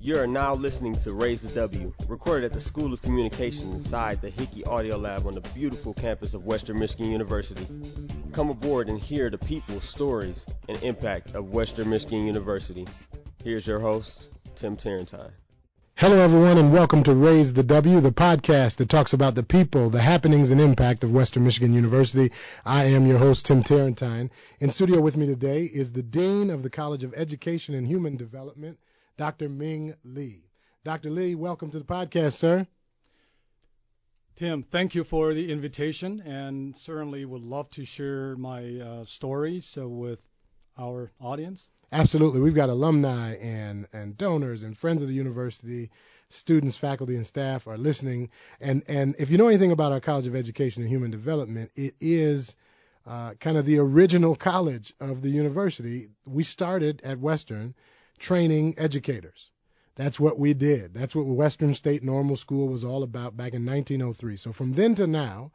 You are now listening to Raise the W, recorded at the School of Communication inside the Hickey Audio Lab on the beautiful campus of Western Michigan University. Come aboard and hear the people, stories, and impact of Western Michigan University. Here's your host, Tim Tarentine. Hello, everyone, and welcome to Raise the W, the podcast that talks about the people, the happenings, and impact of Western Michigan University. I am your host, Tim Tarentine. In studio with me today is the Dean of the College of Education and Human Development, Dr. Ming Li. Dr. Li, welcome to the podcast, sir. Tim, thank you for the invitation, and certainly would love to share my stories uh, with our audience. Absolutely. We've got alumni and, and donors and friends of the university, students, faculty, and staff are listening. And, and if you know anything about our College of Education and Human Development, it is uh, kind of the original college of the university. We started at Western training educators. That's what we did. That's what Western State Normal School was all about back in 1903. So from then to now,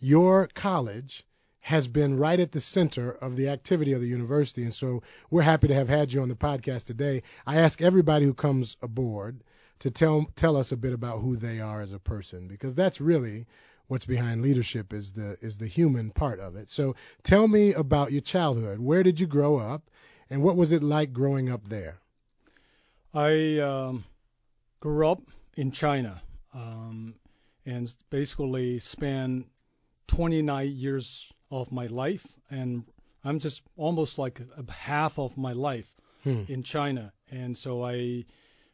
your college has been right at the center of the activity of the university. And so we're happy to have had you on the podcast today. I ask everybody who comes aboard to tell tell us a bit about who they are as a person because that's really what's behind leadership is the is the human part of it. So tell me about your childhood. Where did you grow up and what was it like growing up there? I um, grew up in China um, and basically spent 29 years of my life, and I'm just almost like a half of my life hmm. in China. And so I,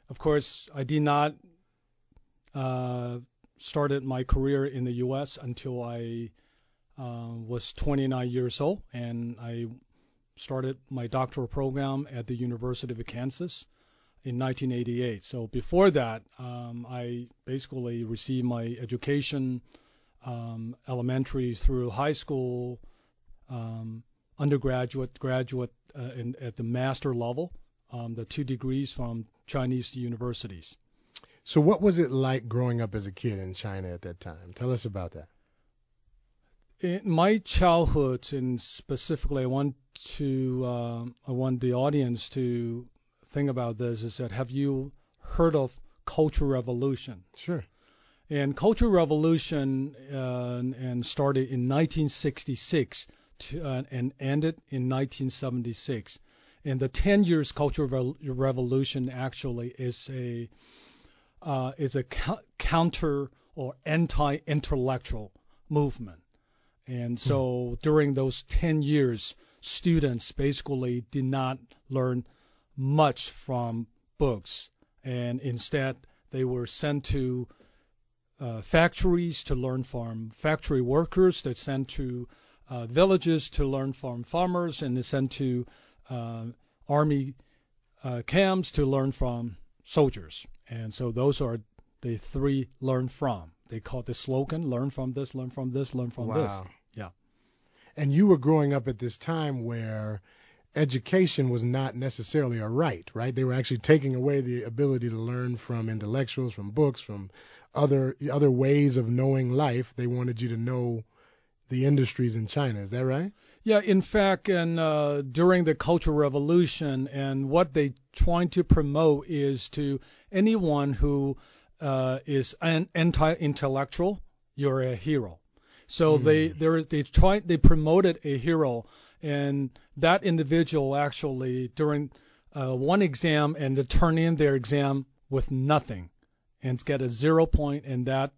of course, I did not uh, started my career in the U.S. until I uh, was 29 years old, and I started my doctoral program at the University of Kansas in 1988. So before that, um, I basically received my education um, elementary through high school, um, undergraduate, graduate, uh, in, at the master level, um, the two degrees from Chinese universities. So, what was it like growing up as a kid in China at that time? Tell us about that. In my childhood, and specifically, I want to, um, I want the audience to think about this: is that have you heard of Cultural Revolution? Sure. And Cultural Revolution uh, and started in 1966 to, uh, and ended in 1976. And the 10 years Cultural Revolution actually is a uh, is a counter or anti-intellectual movement. And so during those 10 years, students basically did not learn much from books, and instead they were sent to factories to learn from factory workers. They're sent to uh, villages to learn from farmers, and they're sent to uh, army uh, camps to learn from soldiers. And so those are the three learn from. They call the slogan learn from this, learn from this, learn from wow. this. Yeah. And you were growing up at this time where education was not necessarily a right, right? They were actually taking away the ability to learn from intellectuals, from books, from other other ways of knowing life. They wanted you to know the industries in China. Is that right? Yeah, in fact, and uh, during the Cultural Revolution, and what they trying to promote is to anyone who uh, is an anti-intellectual, you're a hero. So mm. they they they try they promoted a hero, and that individual actually during uh, one exam and to turn in their exam with nothing and get a zero point, and that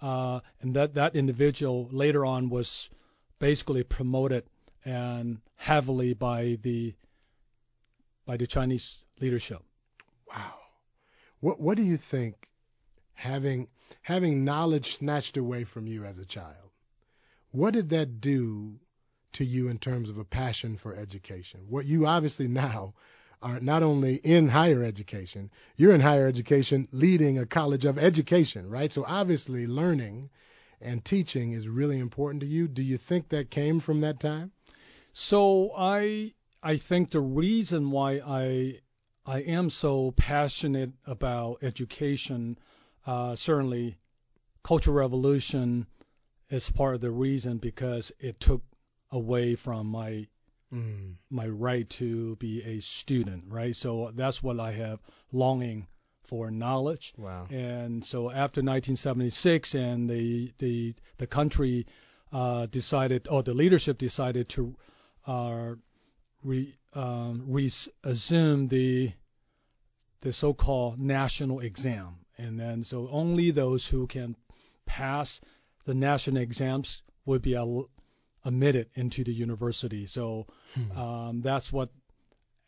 uh, and that that individual later on was basically promoted and heavily by the by the Chinese leadership. Wow. What what do you think having having knowledge snatched away from you as a child? What did that do to you in terms of a passion for education? What you obviously now are not only in higher education, you're in higher education leading a college of education, right? So obviously learning and teaching is really important to you. Do you think that came from that time? So I I think the reason why I I am so passionate about education, uh, certainly Cultural Revolution is part of the reason because it took away from my Mm. my right to be a student, right? So that's what I have longing for knowledge. Wow. And so after 1976, and the the the country uh, decided, or the leadership decided to uh, re, um, resume the the so-called national exam, and then so only those who can pass the national exams would be al- admitted into the university. So Hmm. um, that's what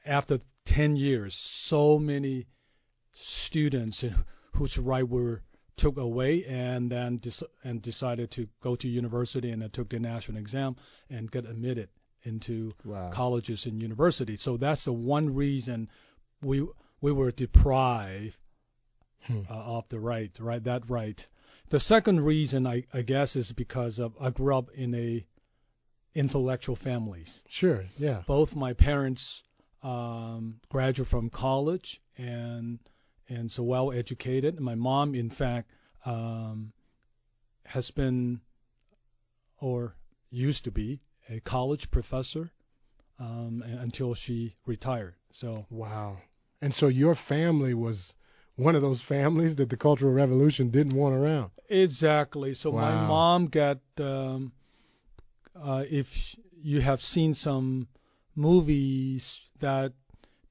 after 10 years, so many students whose right were took away and then des- and decided to go to university and then took the national exam and get admitted into Wow. colleges and universities. So that's the one reason we we were deprived Hmm. uh, of the right, right, that right. The second reason I, I guess is because of I grew up in a intellectual families. Sure. Yeah. Both my parents um, graduated from college and and so well educated. My mom, in fact, um, has been or used to be a college professor um, until she retired. So Wow. And so your family was one of those families that the Cultural Revolution didn't want around. Exactly. So my mom got um, uh, if you have seen some movies that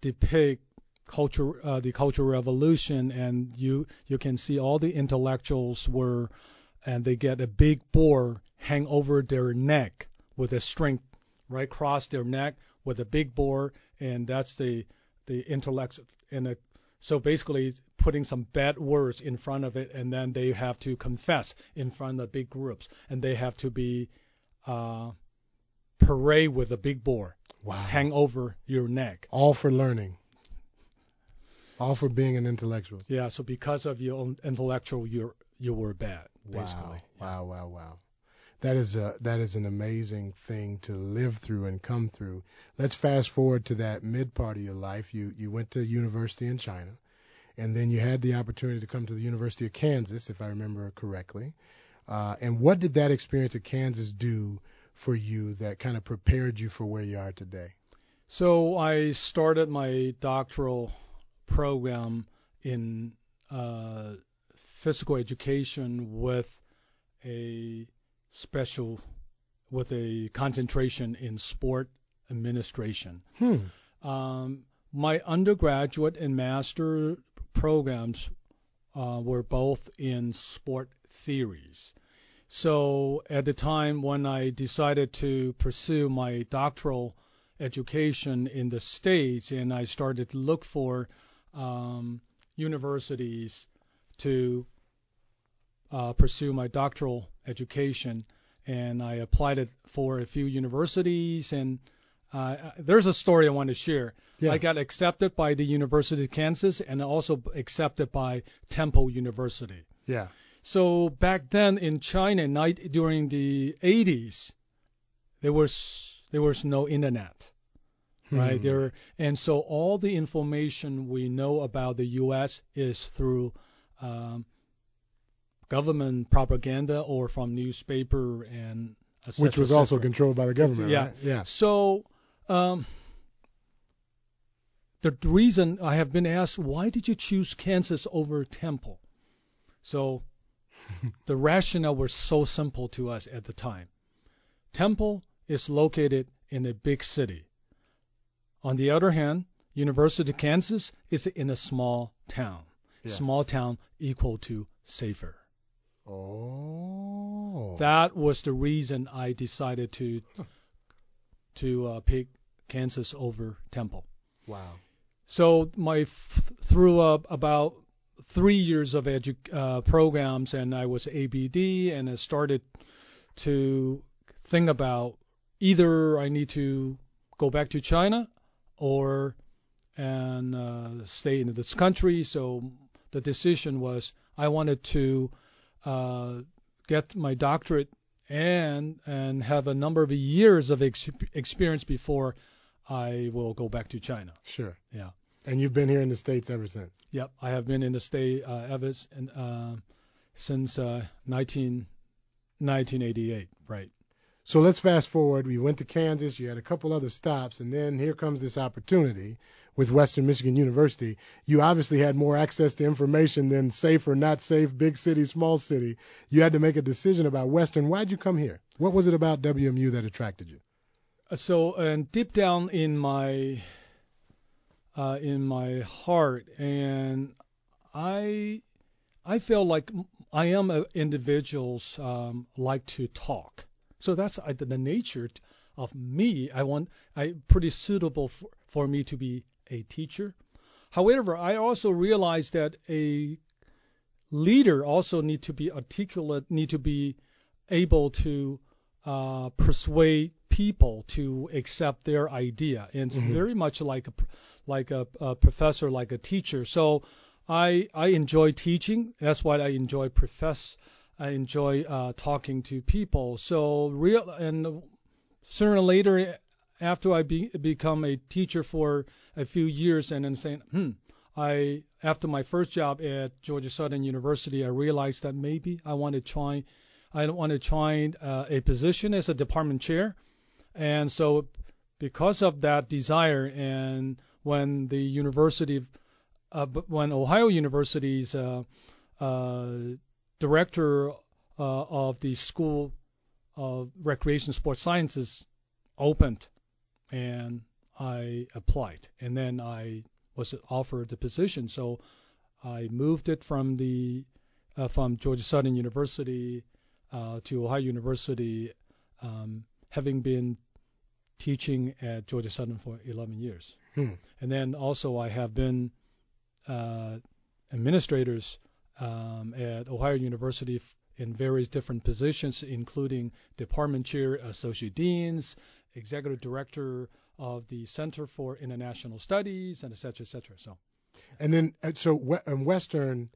depict culture uh, the cultural revolution and you you can see all the intellectuals were and they get a big boar hang over their neck with a string right across their neck with a big boar and that's the the intellect and a so basically putting some bad words in front of it and then they have to confess in front of big groups and they have to be uh, parade with a big boar Wow. hang over your neck. All for learning. All for being an intellectual. Yeah, so because of your own intellectual, you you were bad, basically. Wow. Wow. Wow. Wow. That is a that is an amazing thing to live through and come through. Let's fast forward to that mid part of your life. You you went to university in China, and then you had the opportunity to come to the University of Kansas, if I remember correctly. Uh, and what did that experience at Kansas do for you that kind of prepared you for where you are today? So I started my doctoral program in uh, physical education with a special, with a concentration in sport administration. Hmm. Um, my undergraduate and master programs uh, were both in sport theories. So at the time when I decided to pursue my doctoral education in the States and I started to look for um, universities to uh, pursue my doctoral education, and I applied it for a few universities. And uh, there's a story I want to share. Yeah. I got accepted by the University of Kansas and also accepted by Temple University. Yeah. So back then in China, night during the 80s, there was there was no internet, right? Hmm. There and so all the information we know about the U.S. is through um, government propaganda or from newspaper and et Which was also controlled by the government, Yeah. right? Yeah. So, um, the reason I have been asked, why did you choose Kansas over Temple? So, the rationale was so simple to us at the time. Temple is located in a big city. On the other hand, University of Kansas is in a small town. Yeah. Small town equal to safer. Oh. That was the reason I decided to to uh, pick Kansas over Temple. wow. So my f- through uh, about three years of edu- uh, programs, and I was ABD, and I started to think about either I need to go back to China or and uh, stay in this country. So the decision was I wanted to uh, get my doctorate and and have a number of years of ex- experience before I will go back to China. Sure. Yeah. And you've been here in the States ever since. Yep, I have been in the state uh, ever and, uh, since uh, 19, 1988, right. So let's fast forward. We went to Kansas. You had a couple other stops, and then here comes this opportunity with Western Michigan University. You obviously had more access to information than safe or not safe, big city, small city. You had to make a decision about Western. Why'd you come here? What was it about WMU that attracted you? Uh, so, and deep down in my uh, in my heart, and I I feel like I am a, individuals um, like to talk. So that's uh, the nature of me. I want I pretty suitable for, for me to be a teacher. However, I also realize that a leader also need to be articulate, need to be able to uh, persuade people to accept their idea. And it's mm-hmm. very much like a like a, a, professor, like a teacher. So I I enjoy teaching. That's why I enjoy profess. I enjoy uh, talking to people. So real and sooner or later, after I be, become a teacher for a few years, and then saying, hmm, I after my first job at Georgia Southern University, I realized that maybe I want to try. I want to try uh, a position as a department chair, and so because of that desire, and when the university uh, when Ohio University's uh, uh, director of the School of Recreation Sports Sciences opened, and I applied, and then I was offered the position. So I moved it from the uh, from Georgia Southern University uh, to Ohio University, um, having been teaching at Georgia Southern for 11 years. Hmm. And then also I have been uh, administrators um, at Ohio University in various different positions, including department chair, associate deans, executive director of the Center for International Studies, and et cetera, et cetera. So, and then uh, so and Western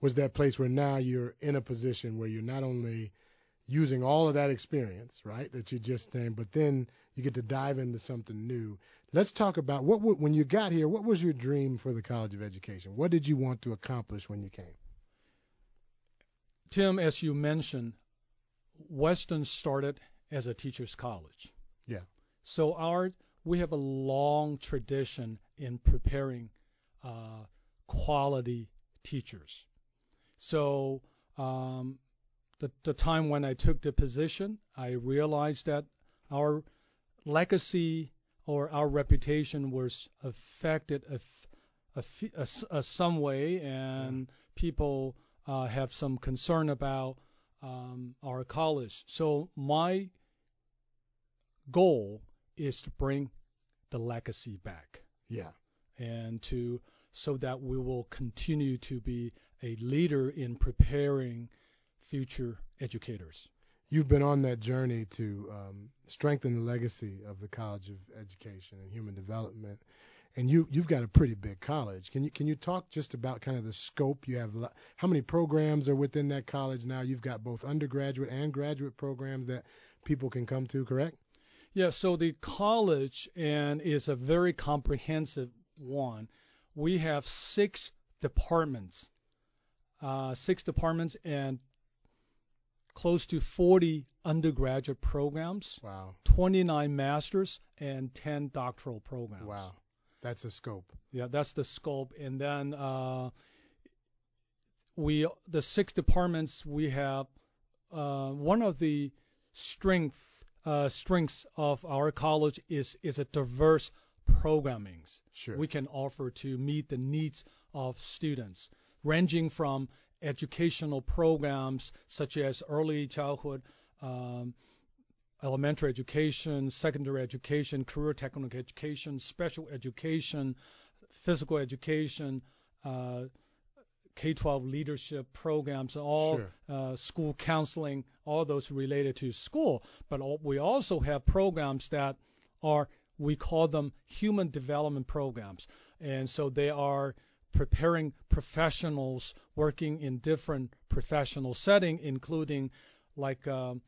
was that place where now you're in a position where you're not only using all of that experience, right, that you just named, but then you get to dive into something new. Let's talk about what when you got here. What was your dream for the College of Education? What did you want to accomplish when you came? Tim, as you mentioned, Western started as a teachers' college. Yeah. So our we have a long tradition in preparing uh, quality teachers. So um, the, the time when I took the position, I realized that our legacy or our reputation was affected a, a, a, a some way, and people uh, have some concern about um, our college. So my goal is to bring the legacy back. Yeah. And to so that we will continue to be a leader in preparing future educators you've been on that journey to um, strengthen the legacy of the College of Education and Human Development. And you you've got a pretty big college. Can you can you talk just about kind of the scope you have? How many programs are within that college now? You've got both undergraduate and graduate programs that people can come to, correct? Yeah. So the college and is a very comprehensive one. We have six departments, uh, six departments, and close to 40 undergraduate programs, wow. 29 masters, and 10 doctoral programs. Wow, that's a scope. Yeah, that's the scope. And then uh, we, the six departments we have, uh, one of the strength uh, strengths of our college is is a diverse programmings sure. we can offer to meet the needs of students, ranging from educational programs such as early childhood, um, elementary education, secondary education, career technical education, special education, physical education, uh, K-12 leadership programs, all sure. uh, school counseling, all those related to school. But all, we also have programs that are we call them human development programs, and so they are preparing professionals working in different professional setting, including like um,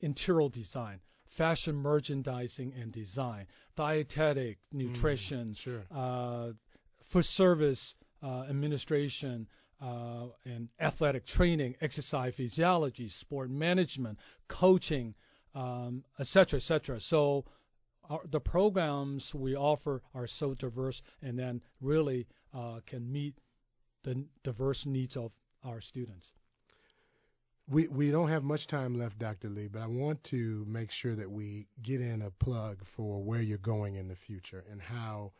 interior design, fashion merchandising and design, dietetic, nutrition, mm, sure. uh, food service uh, administration, uh, in athletic training, exercise physiology, sport management, coaching, um, etc., etc. So our, the programs we offer are so diverse, and then really uh, can meet the diverse needs of our students. We we don't have much time left, Dr. Li, but I want to make sure that we get in a plug for where you're going in the future and how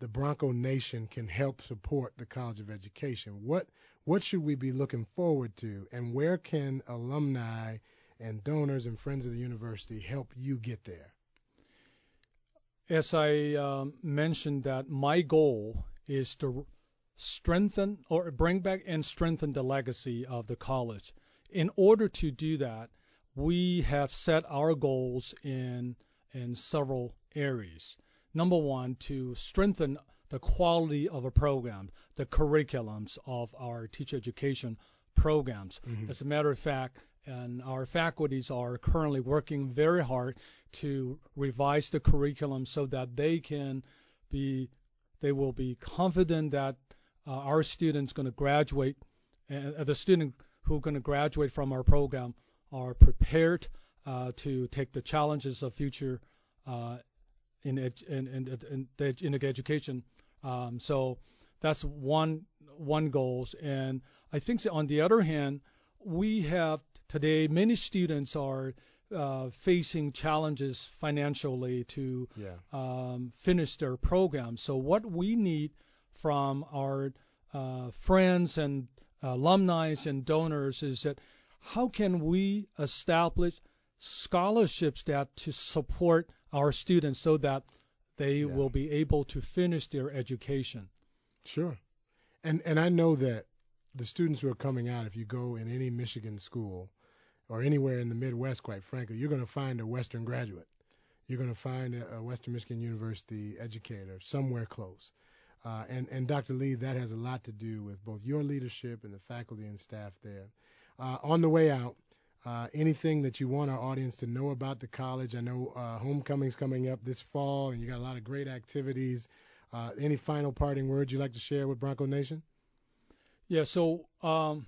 the Bronco Nation can help support the College of Education. What what should we be looking forward to, and where can alumni and donors and friends of the university help you get there? As I um, mentioned, that my goal is to strengthen or bring back and strengthen the legacy of the college in order to do that, we have set our goals in in several areas. Number one, to strengthen the quality of a program, the curriculums of our teacher education programs. Mm-hmm. As a matter of fact, and our faculties are currently working very hard to revise the curriculum so that they can be they will be confident that uh, our students going to graduate uh, the student who going to graduate from our program are prepared uh, to take the challenges of future uh, in, ed- in, in, in, in education. Um, so that's one one goals. And I think so on the other hand, we have today many students are uh, facing challenges financially to yeah. um, finish their program. So what we need from our uh, friends and alumni and donors is that how can we establish scholarships that to support our students so that they yeah. will be able to finish their education. Sure. And and I know that the students who are coming out, if you go in any Michigan school or anywhere in the Midwest, quite frankly, you're going to find a Western graduate. You're going to find a, Western Michigan University educator somewhere close. Uh, and, and Dr. Li, that has a lot to do with both your leadership and the faculty and staff there. Uh, on the way out, uh, anything that you want our audience to know about the college? I know uh, homecoming's coming up this fall, and you got a lot of great activities. Uh, any final parting words you'd like to share with Bronco Nation? Yeah, so um,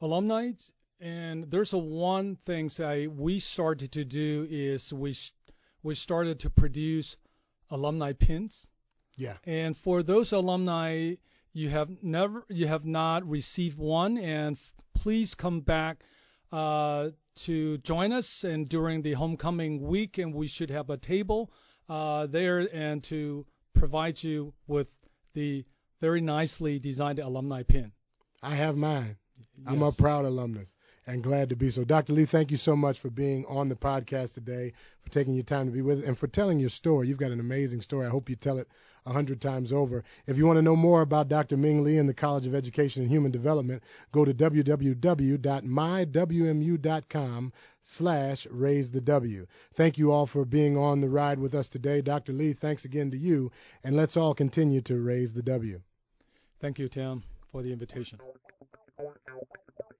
alumni, and there's a one thing that we started to do is we we started to produce alumni pins yeah. And for those alumni you have never you have not received one, and f- please come back uh, to join us and during the homecoming week, and we should have a table uh, there and to provide you with the very nicely designed alumni pin. I have mine. Yes. I'm a proud alumnus and glad to be so. Dr. Li, thank you so much for being on the podcast today, for taking your time to be with us, and for telling your story. You've got an amazing story. I hope you tell it a hundred times over. If you want to know more about Dr. Ming Li and the College of Education and Human Development, go to www.mywmu.com slash raise the W. Thank you all for being on the ride with us today. Dr. Li, thanks again to you, and let's all continue to raise the W. Thank you, Tim, for the invitation.